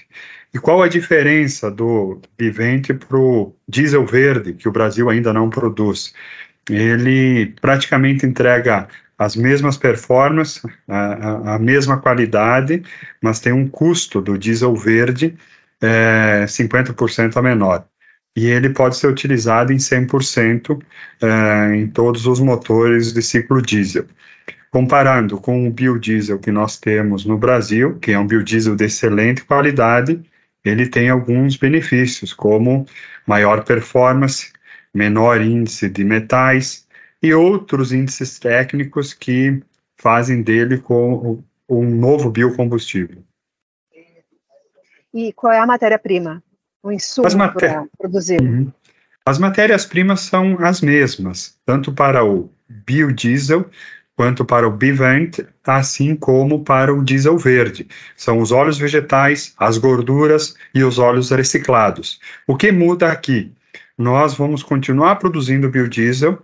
E qual a diferença do Bivent para o diesel verde, que o Brasil ainda não produz? Ele praticamente entrega as mesmas performances, a, a, mesma qualidade, mas tem um custo do diesel verde é, 50% a menor e ele pode ser utilizado em 100% é, em todos os motores de ciclo diesel. Comparando com o biodiesel que nós temos no Brasil, que é um biodiesel de excelente qualidade, ele tem alguns benefícios, como maior performance, menor índice de metais e outros índices técnicos que fazem dele um novo biocombustível. E qual é a matéria-prima? O insumo para produzir. Uhum. As matérias-primas são as mesmas, tanto para o biodiesel quanto para o bivent, assim como para o diesel verde. São os óleos vegetais, as gorduras e os óleos reciclados. O que muda aqui? Nós vamos continuar produzindo biodiesel,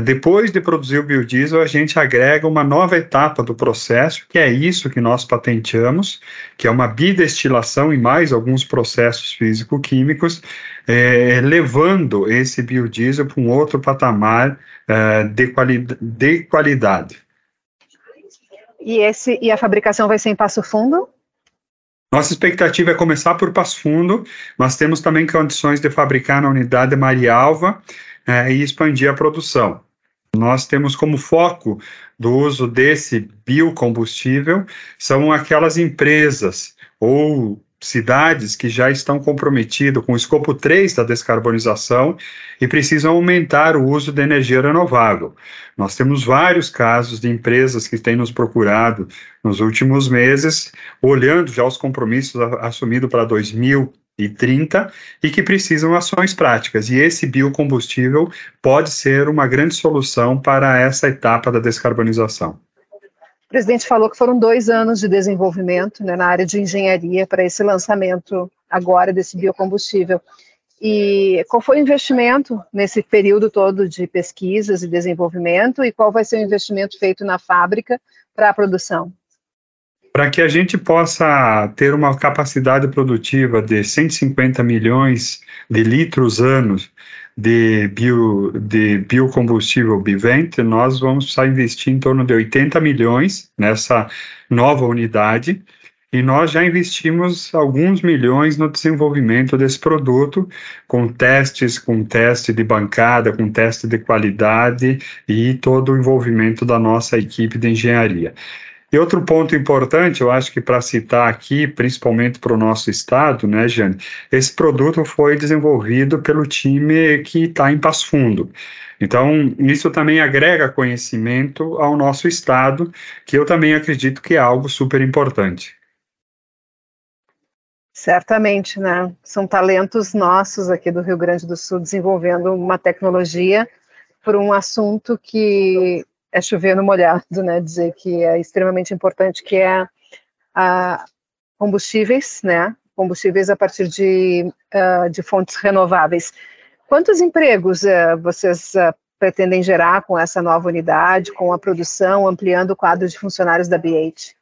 depois de produzir o biodiesel, a gente agrega uma nova etapa do processo, que é isso que nós patenteamos, que é uma bidestilação e mais alguns processos físico-químicos, é, levando esse biodiesel para um outro patamar é, de, quali de qualidade. E, esse, e a fabricação vai ser em Passo Fundo? Nossa expectativa é começar por Passo Fundo, mas temos também condições de fabricar na unidade Marialva, é, e expandir a produção. Nós temos como foco do uso desse biocombustível são aquelas empresas ou cidades que já estão comprometidas com o escopo 3 da descarbonização e precisam aumentar o uso de energia renovável. Nós temos vários casos de empresas que têm nos procurado nos últimos meses, olhando já os compromissos assumidos para 2000 e 30 e que precisam ações práticas. E esse biocombustível pode ser uma grande solução para essa etapa da descarbonização. O presidente falou que foram dois anos de desenvolvimento né, na área de engenharia para esse lançamento agora desse biocombustível. E qual foi o investimento nesse período todo de pesquisas e desenvolvimento e qual vai ser o investimento feito na fábrica para a produção? Para que a gente possa ter uma capacidade produtiva de 150 milhões de litros anos de, bio, de biocombustível Bivent, nós vamos precisar investir em torno de 80 milhões nessa nova unidade, e nós já investimos alguns milhões no desenvolvimento desse produto, com testes, com teste de bancada, com teste de qualidade e todo o envolvimento da nossa equipe de engenharia. E outro ponto importante, eu acho que para citar aqui, principalmente para o nosso estado, né, Jane, esse produto foi desenvolvido pelo time que está em Passo Fundo. Então, isso também agrega conhecimento ao nosso estado, que eu também acredito que é algo super importante. Certamente, né? São talentos nossos aqui do Rio Grande do Sul desenvolvendo uma tecnologia por um assunto que é chover no molhado, né? Dizer que é extremamente importante que é a combustíveis, né? Combustíveis a partir de, uh, de fontes renováveis. Quantos empregos uh, vocês uh, pretendem gerar com essa nova unidade, com a produção, ampliando o quadro de funcionários da BH?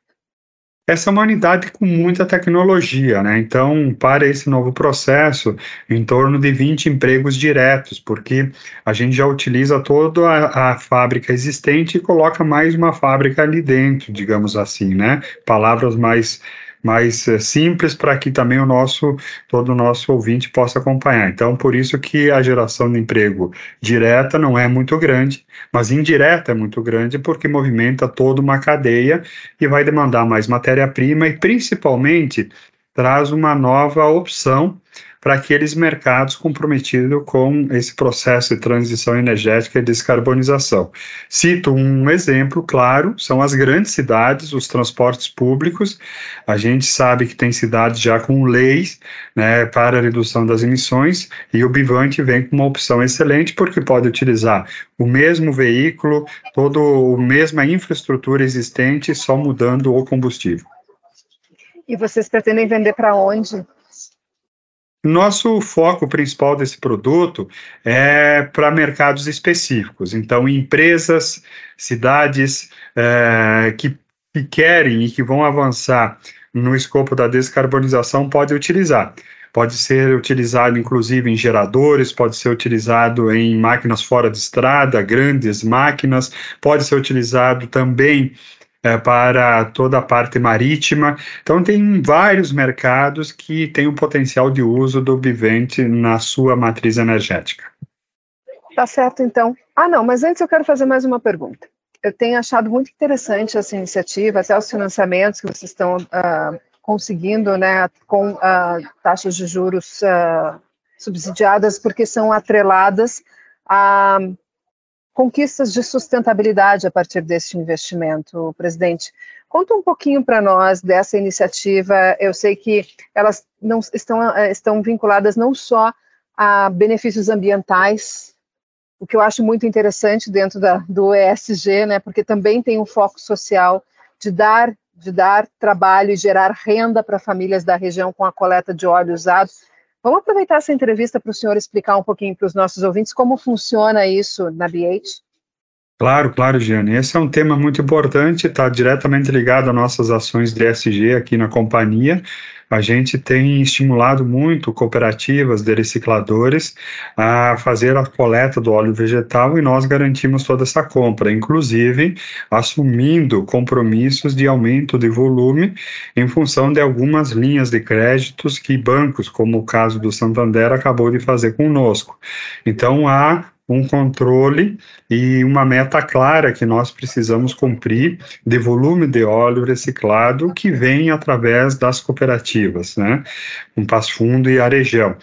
Essa é uma unidade com muita tecnologia, né? Então, para esse novo processo, em torno de 20 empregos diretos, porque a gente já utiliza toda a, a fábrica existente e coloca mais uma fábrica ali dentro, digamos assim, né? Palavras mais mais é, simples para que também o nosso todo o nosso ouvinte possa acompanhar. Então, por isso que a geração de emprego direta não é muito grande, mas indireta é muito grande porque movimenta toda uma cadeia e vai demandar mais matéria-prima e principalmente traz uma nova opção para aqueles mercados comprometidos com esse processo de transição energética e descarbonização. Cito um exemplo claro: são as grandes cidades, os transportes públicos. A gente sabe que tem cidades já com leis né, para redução das emissões e o Bivante vem com uma opção excelente porque pode utilizar o mesmo veículo, toda a mesma infraestrutura existente, só mudando o combustível. E vocês pretendem vender para onde? Nosso foco principal desse produto é para mercados específicos. Então, empresas, cidades é, que, que querem e que vão avançar no escopo da descarbonização podem utilizar. Pode ser utilizado, inclusive, em geradores, pode ser utilizado em máquinas fora de estrada, grandes máquinas, pode ser utilizado também é, para toda a parte marítima. Então, tem vários mercados que têm o potencial de uso do Bivente na sua matriz energética. Tá certo, então. Ah, não, mas antes eu quero fazer mais uma pergunta. Eu tenho achado muito interessante essa iniciativa, até os financiamentos que vocês estão uh, conseguindo, né, com uh, taxas de juros uh, subsidiadas, porque são atreladas a conquistas de sustentabilidade a partir desse investimento, presidente. Conta um pouquinho para nós dessa iniciativa. Eu sei que elas não estão, eh, estão vinculadas não só a benefícios ambientais, o que eu acho muito interessante dentro da, do ESG, né, porque também tem um foco social de dar de dar trabalho e gerar renda para famílias da região com a coleta de óleo usado. Vamos aproveitar essa entrevista para o senhor explicar um pouquinho para os nossos ouvintes como funciona isso na BH? Claro, claro, Giane. Esse é um tema muito importante, está diretamente ligado às nossas ações de ESG aqui na companhia. A gente tem estimulado muito cooperativas de recicladores a fazer a coleta do óleo vegetal e nós garantimos toda essa compra, inclusive assumindo compromissos de aumento de volume em função de algumas linhas de créditos que bancos, como o caso do Santander, acabou de fazer conosco. Então, há um controle e uma meta clara que nós precisamos cumprir de volume de óleo reciclado que vem através das cooperativas, né? Um Passo Fundo e Arejão.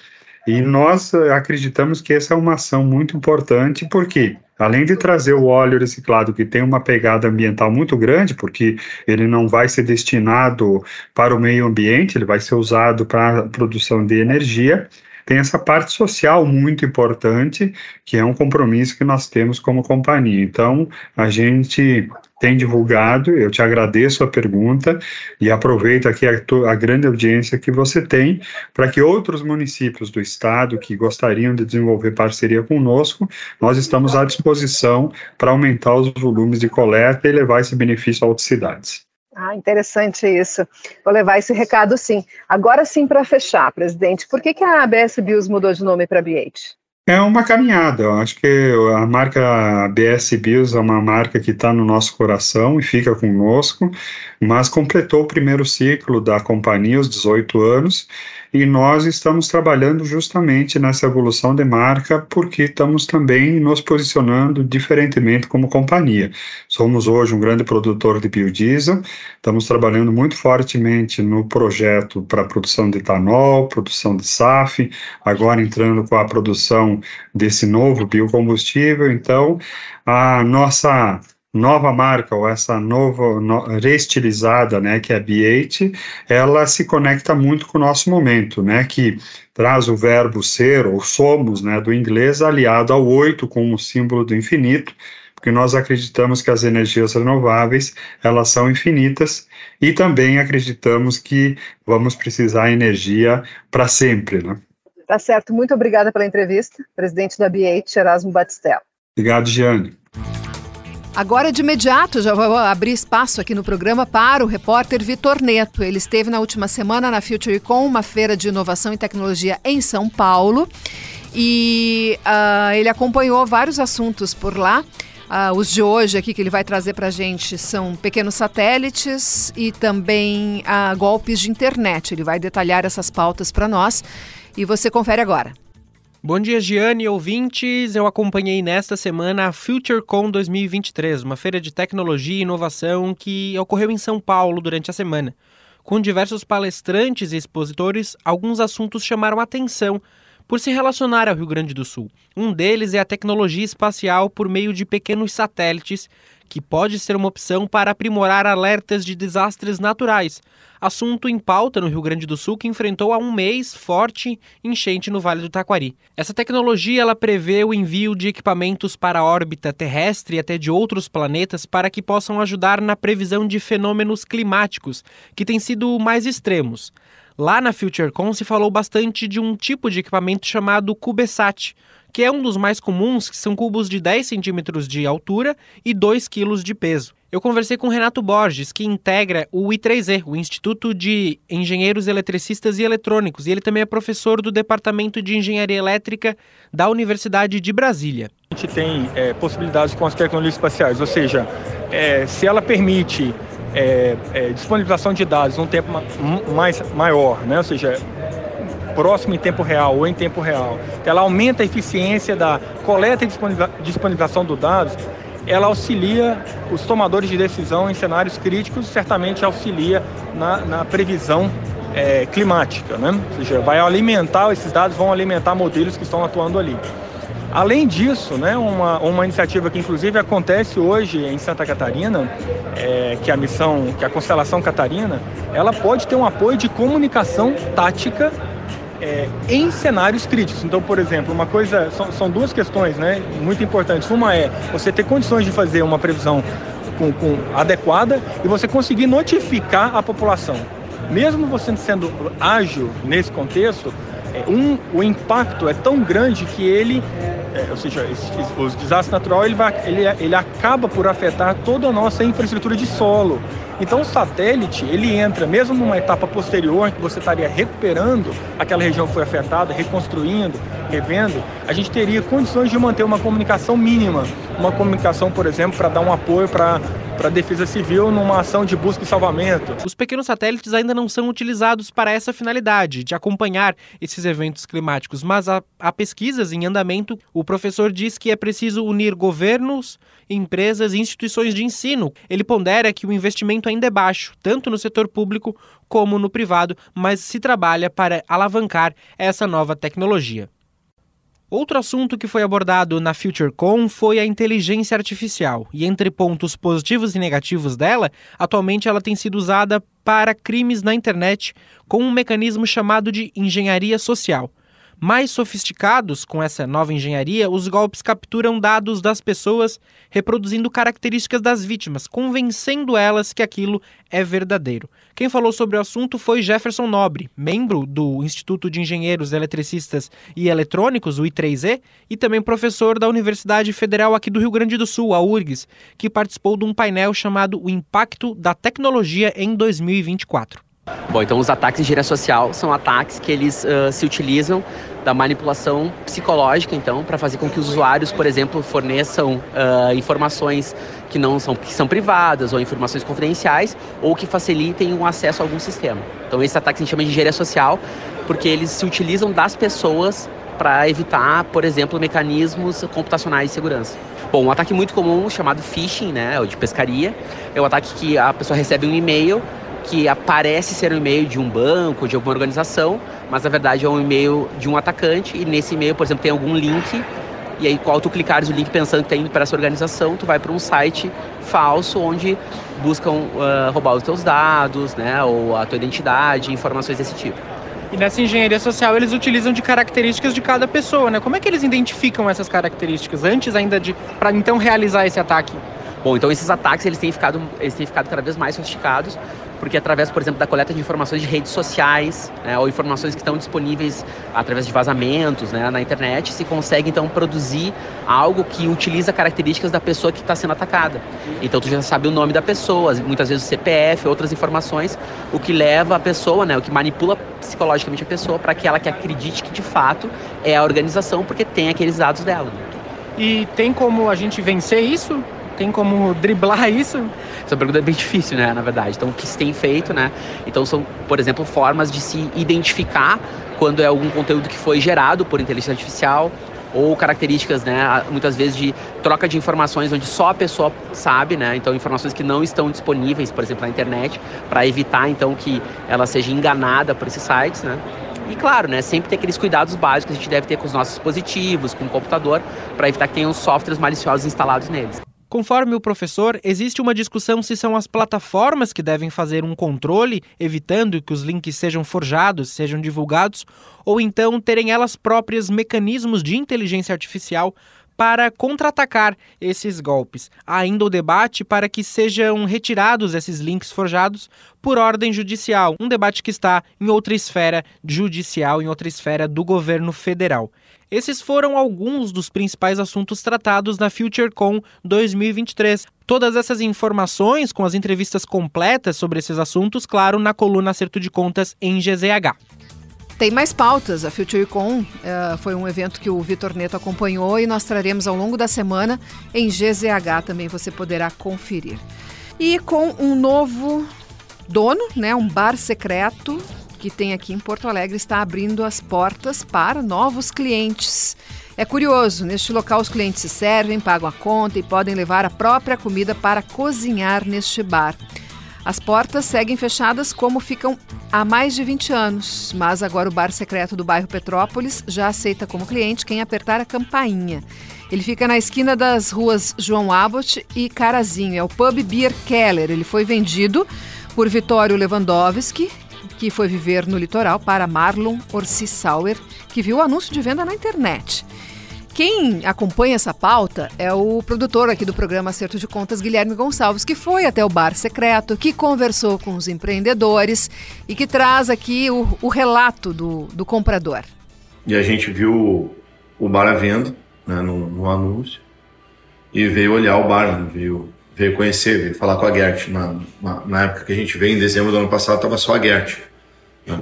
E nós acreditamos que essa é uma ação muito importante, porque além de trazer o óleo reciclado que tem uma pegada ambiental muito grande, porque ele não vai ser destinado para o meio ambiente, ele vai ser usado para a produção de energia, tem essa parte social muito importante, que é um compromisso que nós temos como companhia. Então, a gente tem divulgado, eu te agradeço a pergunta e aproveito aqui a, a grande audiência que você tem para que outros municípios do estado que gostariam de desenvolver parceria conosco, nós estamos à disposição para aumentar os volumes de coleta e levar esse benefício a outras cidades. Ah, interessante isso. Vou levar esse recado sim. Agora sim, para fechar, presidente, por que, que a ABS Bios mudou de nome para B8? É uma caminhada. Eu acho que a marca BS Bios é uma marca que está no nosso coração e fica conosco, mas completou o primeiro ciclo da companhia, os 18 anos, e nós estamos trabalhando justamente nessa evolução de marca porque estamos também nos posicionando diferentemente como companhia. Somos hoje um grande produtor de biodiesel, estamos trabalhando muito fortemente no projeto para produção de etanol, produção de SAF, agora entrando com a produção desse novo biocombustível. Então, a nossa nova marca ou essa nova no, reestilizada, né, que é a B8, ela se conecta muito com o nosso momento, né, que traz o verbo ser ou somos, né, do inglês aliado ao oito com o símbolo do infinito, porque nós acreditamos que as energias renováveis elas são infinitas e também acreditamos que vamos precisar de energia para sempre, né? Tá certo. Muito obrigada pela entrevista, presidente da B8, Erasmo Batistella. Obrigado, Giane. Agora, de imediato, já vou abrir espaço aqui no programa para o repórter Vitor Neto. Ele esteve na última semana na FutureCon, uma feira de inovação e tecnologia em São Paulo, e uh, ele acompanhou vários assuntos por lá. Uh, os de hoje aqui que ele vai trazer para a gente são pequenos satélites e também uh, golpes de internet. Ele vai detalhar essas pautas para nós e você confere agora. Bom dia, Giane ouvintes. Eu acompanhei nesta semana a FutureCon 2023, uma feira de tecnologia e inovação que ocorreu em São Paulo durante a semana. Com diversos palestrantes e expositores, alguns assuntos chamaram atenção por se relacionar ao Rio Grande do Sul. Um deles é a tecnologia espacial por meio de pequenos satélites, que pode ser uma opção para aprimorar alertas de desastres naturais, assunto em pauta no Rio Grande do Sul que enfrentou há um mês forte enchente no Vale do Taquari. Essa tecnologia ela prevê o envio de equipamentos para a órbita terrestre e até de outros planetas para que possam ajudar na previsão de fenômenos climáticos que têm sido mais extremos. Lá na FutureCon se falou bastante de um tipo de equipamento chamado CubeSat, que é um dos mais comuns, que são cubos de 10 centímetros de altura e 2 quilos de peso. Eu conversei com Renato Borges, que integra o I3E, o Instituto de Engenheiros Eletricistas e Eletrônicos, e ele também é professor do Departamento de Engenharia Elétrica da Universidade de Brasília. A gente tem é, possibilidades com as tecnologias espaciais, ou seja, é, se ela permite é, é, disponibilização de dados num tempo mais maior, né? ou seja, próximo em tempo real ou em tempo real, ela aumenta a eficiência da coleta e disponibilização dos dados, ela auxilia os tomadores de decisão em cenários críticos, certamente auxilia na, na previsão é, climática, né? ou seja, vai alimentar, esses dados vão alimentar modelos que estão atuando ali. Além disso, né, uma, uma iniciativa que inclusive acontece hoje em Santa Catarina, é, que é a missão, que é a Constelação Catarina, ela pode ter um apoio de comunicação tática é, em cenários críticos. Então, por exemplo, uma coisa, são, são, duas questões né, muito importantes. Uma é você ter condições de fazer uma previsão com, com adequada e você conseguir notificar a população. Mesmo você sendo ágil nesse contexto, é, um, o impacto é tão grande que ele é, ou seja, os desastres naturais ele, vai, ele, ele acaba por afetar toda a nossa infraestrutura de solo. Então o satélite ele entra mesmo numa etapa posterior que você estaria recuperando aquela região que foi afetada, reconstruindo, revendo, a gente teria condições de manter uma comunicação mínima, uma comunicação, por exemplo, para dar um apoio para para a Defesa Civil numa ação de busca e salvamento. Os pequenos satélites ainda não são utilizados para essa finalidade, de acompanhar esses eventos climáticos, mas há, há pesquisas em andamento. O professor diz que é preciso unir governos, empresas e instituições de ensino. Ele pondera que o investimento ainda é baixo, tanto no setor público como no privado, mas se trabalha para alavancar essa nova tecnologia. Outro assunto que foi abordado na FutureCon foi a inteligência artificial, e entre pontos positivos e negativos dela, atualmente ela tem sido usada para crimes na internet com um mecanismo chamado de engenharia social. Mais sofisticados com essa nova engenharia, os golpes capturam dados das pessoas, reproduzindo características das vítimas, convencendo elas que aquilo é verdadeiro. Quem falou sobre o assunto foi Jefferson Nobre, membro do Instituto de Engenheiros Eletricistas e Eletrônicos, o I3E, e também professor da Universidade Federal aqui do Rio Grande do Sul, a URGS, que participou de um painel chamado O Impacto da Tecnologia em 2024. Bom, então os ataques de engenharia social são ataques que eles uh, se utilizam da manipulação psicológica, então, para fazer com que os usuários, por exemplo, forneçam uh, informações que não são, que são privadas ou informações confidenciais ou que facilitem o acesso a algum sistema. Então, esse ataque a gente chama de engenharia social porque eles se utilizam das pessoas para evitar, por exemplo, mecanismos computacionais de segurança. Bom, um ataque muito comum chamado phishing, né, ou de pescaria, é o um ataque que a pessoa recebe um e-mail que aparece ser um e-mail de um banco, de alguma organização, mas na verdade é um e-mail de um atacante e nesse e-mail, por exemplo, tem algum link e aí qual tu clicares o link pensando que está indo para essa organização, tu vai para um site falso onde buscam uh, roubar os teus dados, né, ou a tua identidade, informações desse tipo. E nessa engenharia social eles utilizam de características de cada pessoa, né? Como é que eles identificam essas características antes ainda de para então realizar esse ataque? Bom, então esses ataques eles têm ficado eles têm ficado cada vez mais sofisticados porque através, por exemplo, da coleta de informações de redes sociais, né, ou informações que estão disponíveis através de vazamentos né, na internet, se consegue então produzir algo que utiliza características da pessoa que está sendo atacada. Então tu já sabe o nome da pessoa, muitas vezes o CPF, outras informações, o que leva a pessoa, né, o que manipula psicologicamente a pessoa para que ela que acredite que de fato é a organização, porque tem aqueles dados dela. E tem como a gente vencer isso? Tem como driblar isso? Essa pergunta é bem difícil, né, na verdade. Então, o que se tem feito, né? Então, são, por exemplo, formas de se identificar quando é algum conteúdo que foi gerado por inteligência artificial, ou características, né, muitas vezes de troca de informações onde só a pessoa sabe, né, então informações que não estão disponíveis, por exemplo, na internet, para evitar então que ela seja enganada por esses sites, né. E claro, né, sempre ter aqueles cuidados básicos que a gente deve ter com os nossos dispositivos, com o computador, para evitar que tenham softwares maliciosos instalados neles. Conforme o professor, existe uma discussão se são as plataformas que devem fazer um controle, evitando que os links sejam forjados, sejam divulgados, ou então terem elas próprias mecanismos de inteligência artificial para contra-atacar esses golpes. Há ainda o debate para que sejam retirados esses links forjados por ordem judicial, um debate que está em outra esfera judicial, em outra esfera do governo federal. Esses foram alguns dos principais assuntos tratados na FutureCon 2023. Todas essas informações, com as entrevistas completas sobre esses assuntos, claro, na coluna Acerto de Contas em GZH. Tem mais pautas. A FutureCon uh, foi um evento que o Vitor Neto acompanhou e nós traremos ao longo da semana em GZH também você poderá conferir. E com um novo dono, né, um bar secreto que tem aqui em Porto Alegre está abrindo as portas para novos clientes. É curioso, neste local os clientes se servem, pagam a conta e podem levar a própria comida para cozinhar neste bar. As portas seguem fechadas como ficam há mais de 20 anos, mas agora o bar secreto do bairro Petrópolis já aceita como cliente quem apertar a campainha. Ele fica na esquina das ruas João Abbott e Carazinho. É o Pub Beer Keller. Ele foi vendido por Vitório Lewandowski, que foi viver no litoral, para Marlon Orsi Sauer, que viu o anúncio de venda na internet. Quem acompanha essa pauta é o produtor aqui do programa Acerto de Contas, Guilherme Gonçalves, que foi até o bar secreto, que conversou com os empreendedores e que traz aqui o, o relato do, do, comprador. E a gente viu o bar à venda né, no, no, anúncio e veio olhar o bar, né, veio veio conhecer, veio falar com a Gert. Na, na, na época que a gente veio, em dezembro do ano passado, estava só a Gert. Né?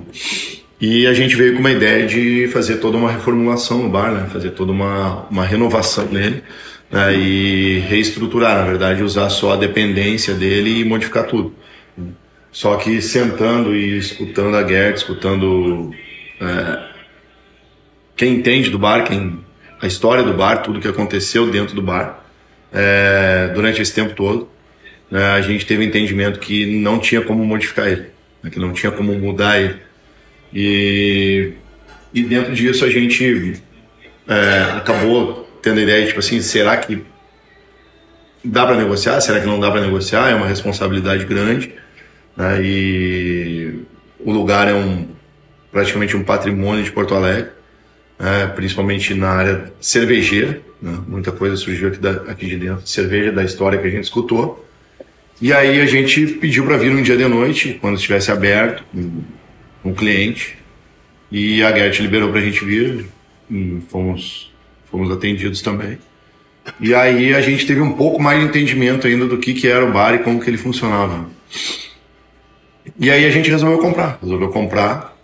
E a gente veio com uma ideia de fazer toda uma reformulação no bar, né? fazer toda uma, uma renovação nele né? e reestruturar, na verdade, usar só a dependência dele e modificar tudo. Só que sentando e escutando a Gert, escutando é, quem entende do bar, quem a história do bar, tudo que aconteceu dentro do bar, é, durante esse tempo todo, né, a gente teve entendimento que não tinha como modificar ele, né, que não tinha como mudar ele. E, e dentro disso a gente é, acabou tendo a ideia, tipo assim, será que dá para negociar? Será que não dá para negociar? É uma responsabilidade grande. Né, e o lugar é um praticamente um patrimônio de Porto Alegre, né, principalmente na área cervejeira. Né? Muita coisa surgiu aqui, da, aqui de dentro, cerveja da história que a gente escutou. E aí a gente pediu para vir um dia de noite, quando estivesse aberto, com um cliente. E a Gert liberou para a gente vir, fomos, fomos atendidos também. E aí a gente teve um pouco mais de entendimento ainda do que, que era o bar e como que ele funcionava. E aí a gente resolveu comprar, resolveu comprar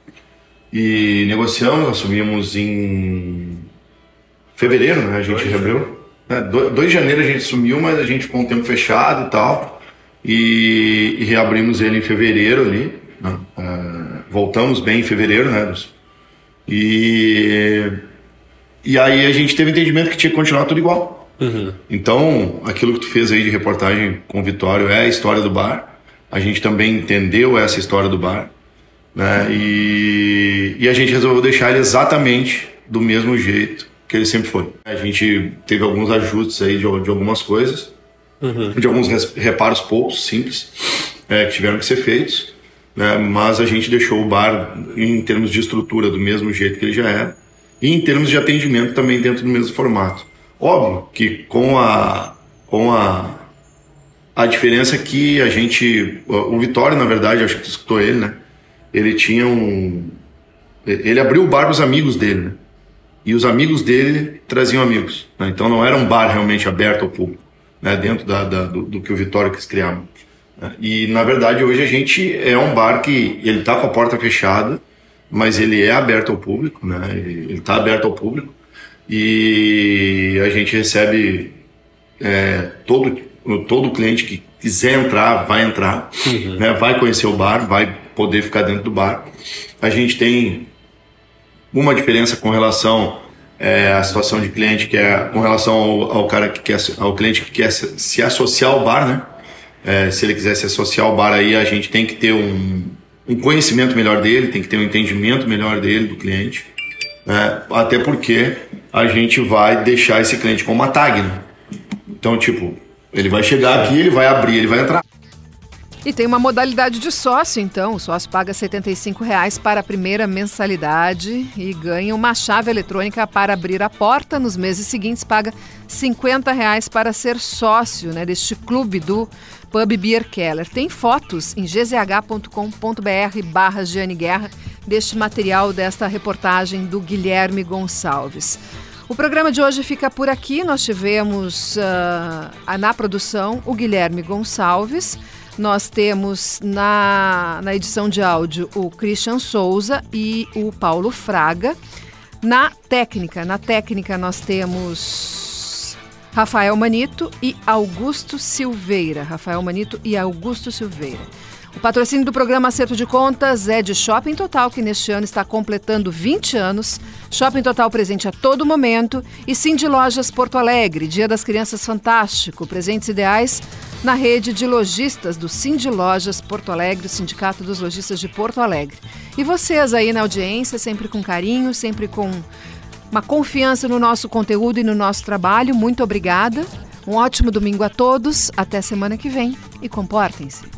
e negociamos, assumimos em fevereiro, né? A gente reabriu. É, 2 de janeiro a gente sumiu, mas a gente ficou um tempo fechado e tal. E, e reabrimos ele em fevereiro ali. Né? Uh, voltamos bem em fevereiro, né? E, e aí a gente teve entendimento que tinha que continuar tudo igual. Uhum. Então, aquilo que tu fez aí de reportagem com o Vitório é a história do bar. A gente também entendeu essa história do bar. Né? E, e a gente resolveu deixar ele exatamente do mesmo jeito que ele sempre foi. A gente teve alguns ajustes aí de, de algumas coisas, uhum. de alguns reparos poucos, simples, é, que tiveram que ser feitos, né? mas a gente deixou o bar em termos de estrutura do mesmo jeito que ele já era e em termos de atendimento também dentro do mesmo formato. Óbvio que com a com a a diferença que a gente o Vitória na verdade acho que tu escutou ele né ele tinha um ele abriu o bar para os amigos dele né? E os amigos dele traziam amigos. Né? Então não era um bar realmente aberto ao público, né? dentro da, da, do, do, que o Vitória quis criar. Né? E na verdade hoje a gente é um bar que ele está com a porta fechada, mas ele é aberto ao público, né? ele está aberto ao público e a gente recebe é, todo todo cliente que quiser entrar vai entrar, uhum. né? vai conhecer o bar, vai poder ficar dentro do bar. A gente tem uma diferença com relação é, a situação de cliente que é com relação ao, ao, cara que quer, ao cliente que quer se associar ao bar, né? É, se ele quiser se associar ao bar aí, a gente tem que ter um, um conhecimento melhor dele, tem que ter um entendimento melhor dele, do cliente. Né? Até porque a gente vai deixar esse cliente com uma tag, né? Então, tipo, ele vai chegar aqui, ele vai abrir, ele vai entrar. E tem uma modalidade de sócio, então. O sócio paga 75 reais para a primeira mensalidade e ganha uma chave eletrônica para abrir a porta. Nos meses seguintes, paga 50 reais para ser sócio né, deste clube do Pub Beer Keller. Tem fotos em gzh.com.br barra Guerra deste material, desta reportagem do Guilherme Gonçalves. O programa de hoje fica por aqui. Nós tivemos uh, na produção o Guilherme Gonçalves. Nós temos na, na edição de áudio o Christian Souza e o Paulo Fraga. Na técnica, na técnica nós temos Rafael Manito e Augusto Silveira. Rafael Manito e Augusto Silveira. O patrocínio do programa Acerto de Contas é de Shopping Total, que neste ano está completando 20 anos. Shopping Total presente a todo momento. E Sim de Lojas Porto Alegre, Dia das Crianças Fantástico. Presentes ideais na rede de lojistas do Sim de Lojas Porto Alegre, o Sindicato dos Lojistas de Porto Alegre. E vocês aí na audiência, sempre com carinho, sempre com uma confiança no nosso conteúdo e no nosso trabalho. Muito obrigada. Um ótimo domingo a todos. Até semana que vem. E comportem-se.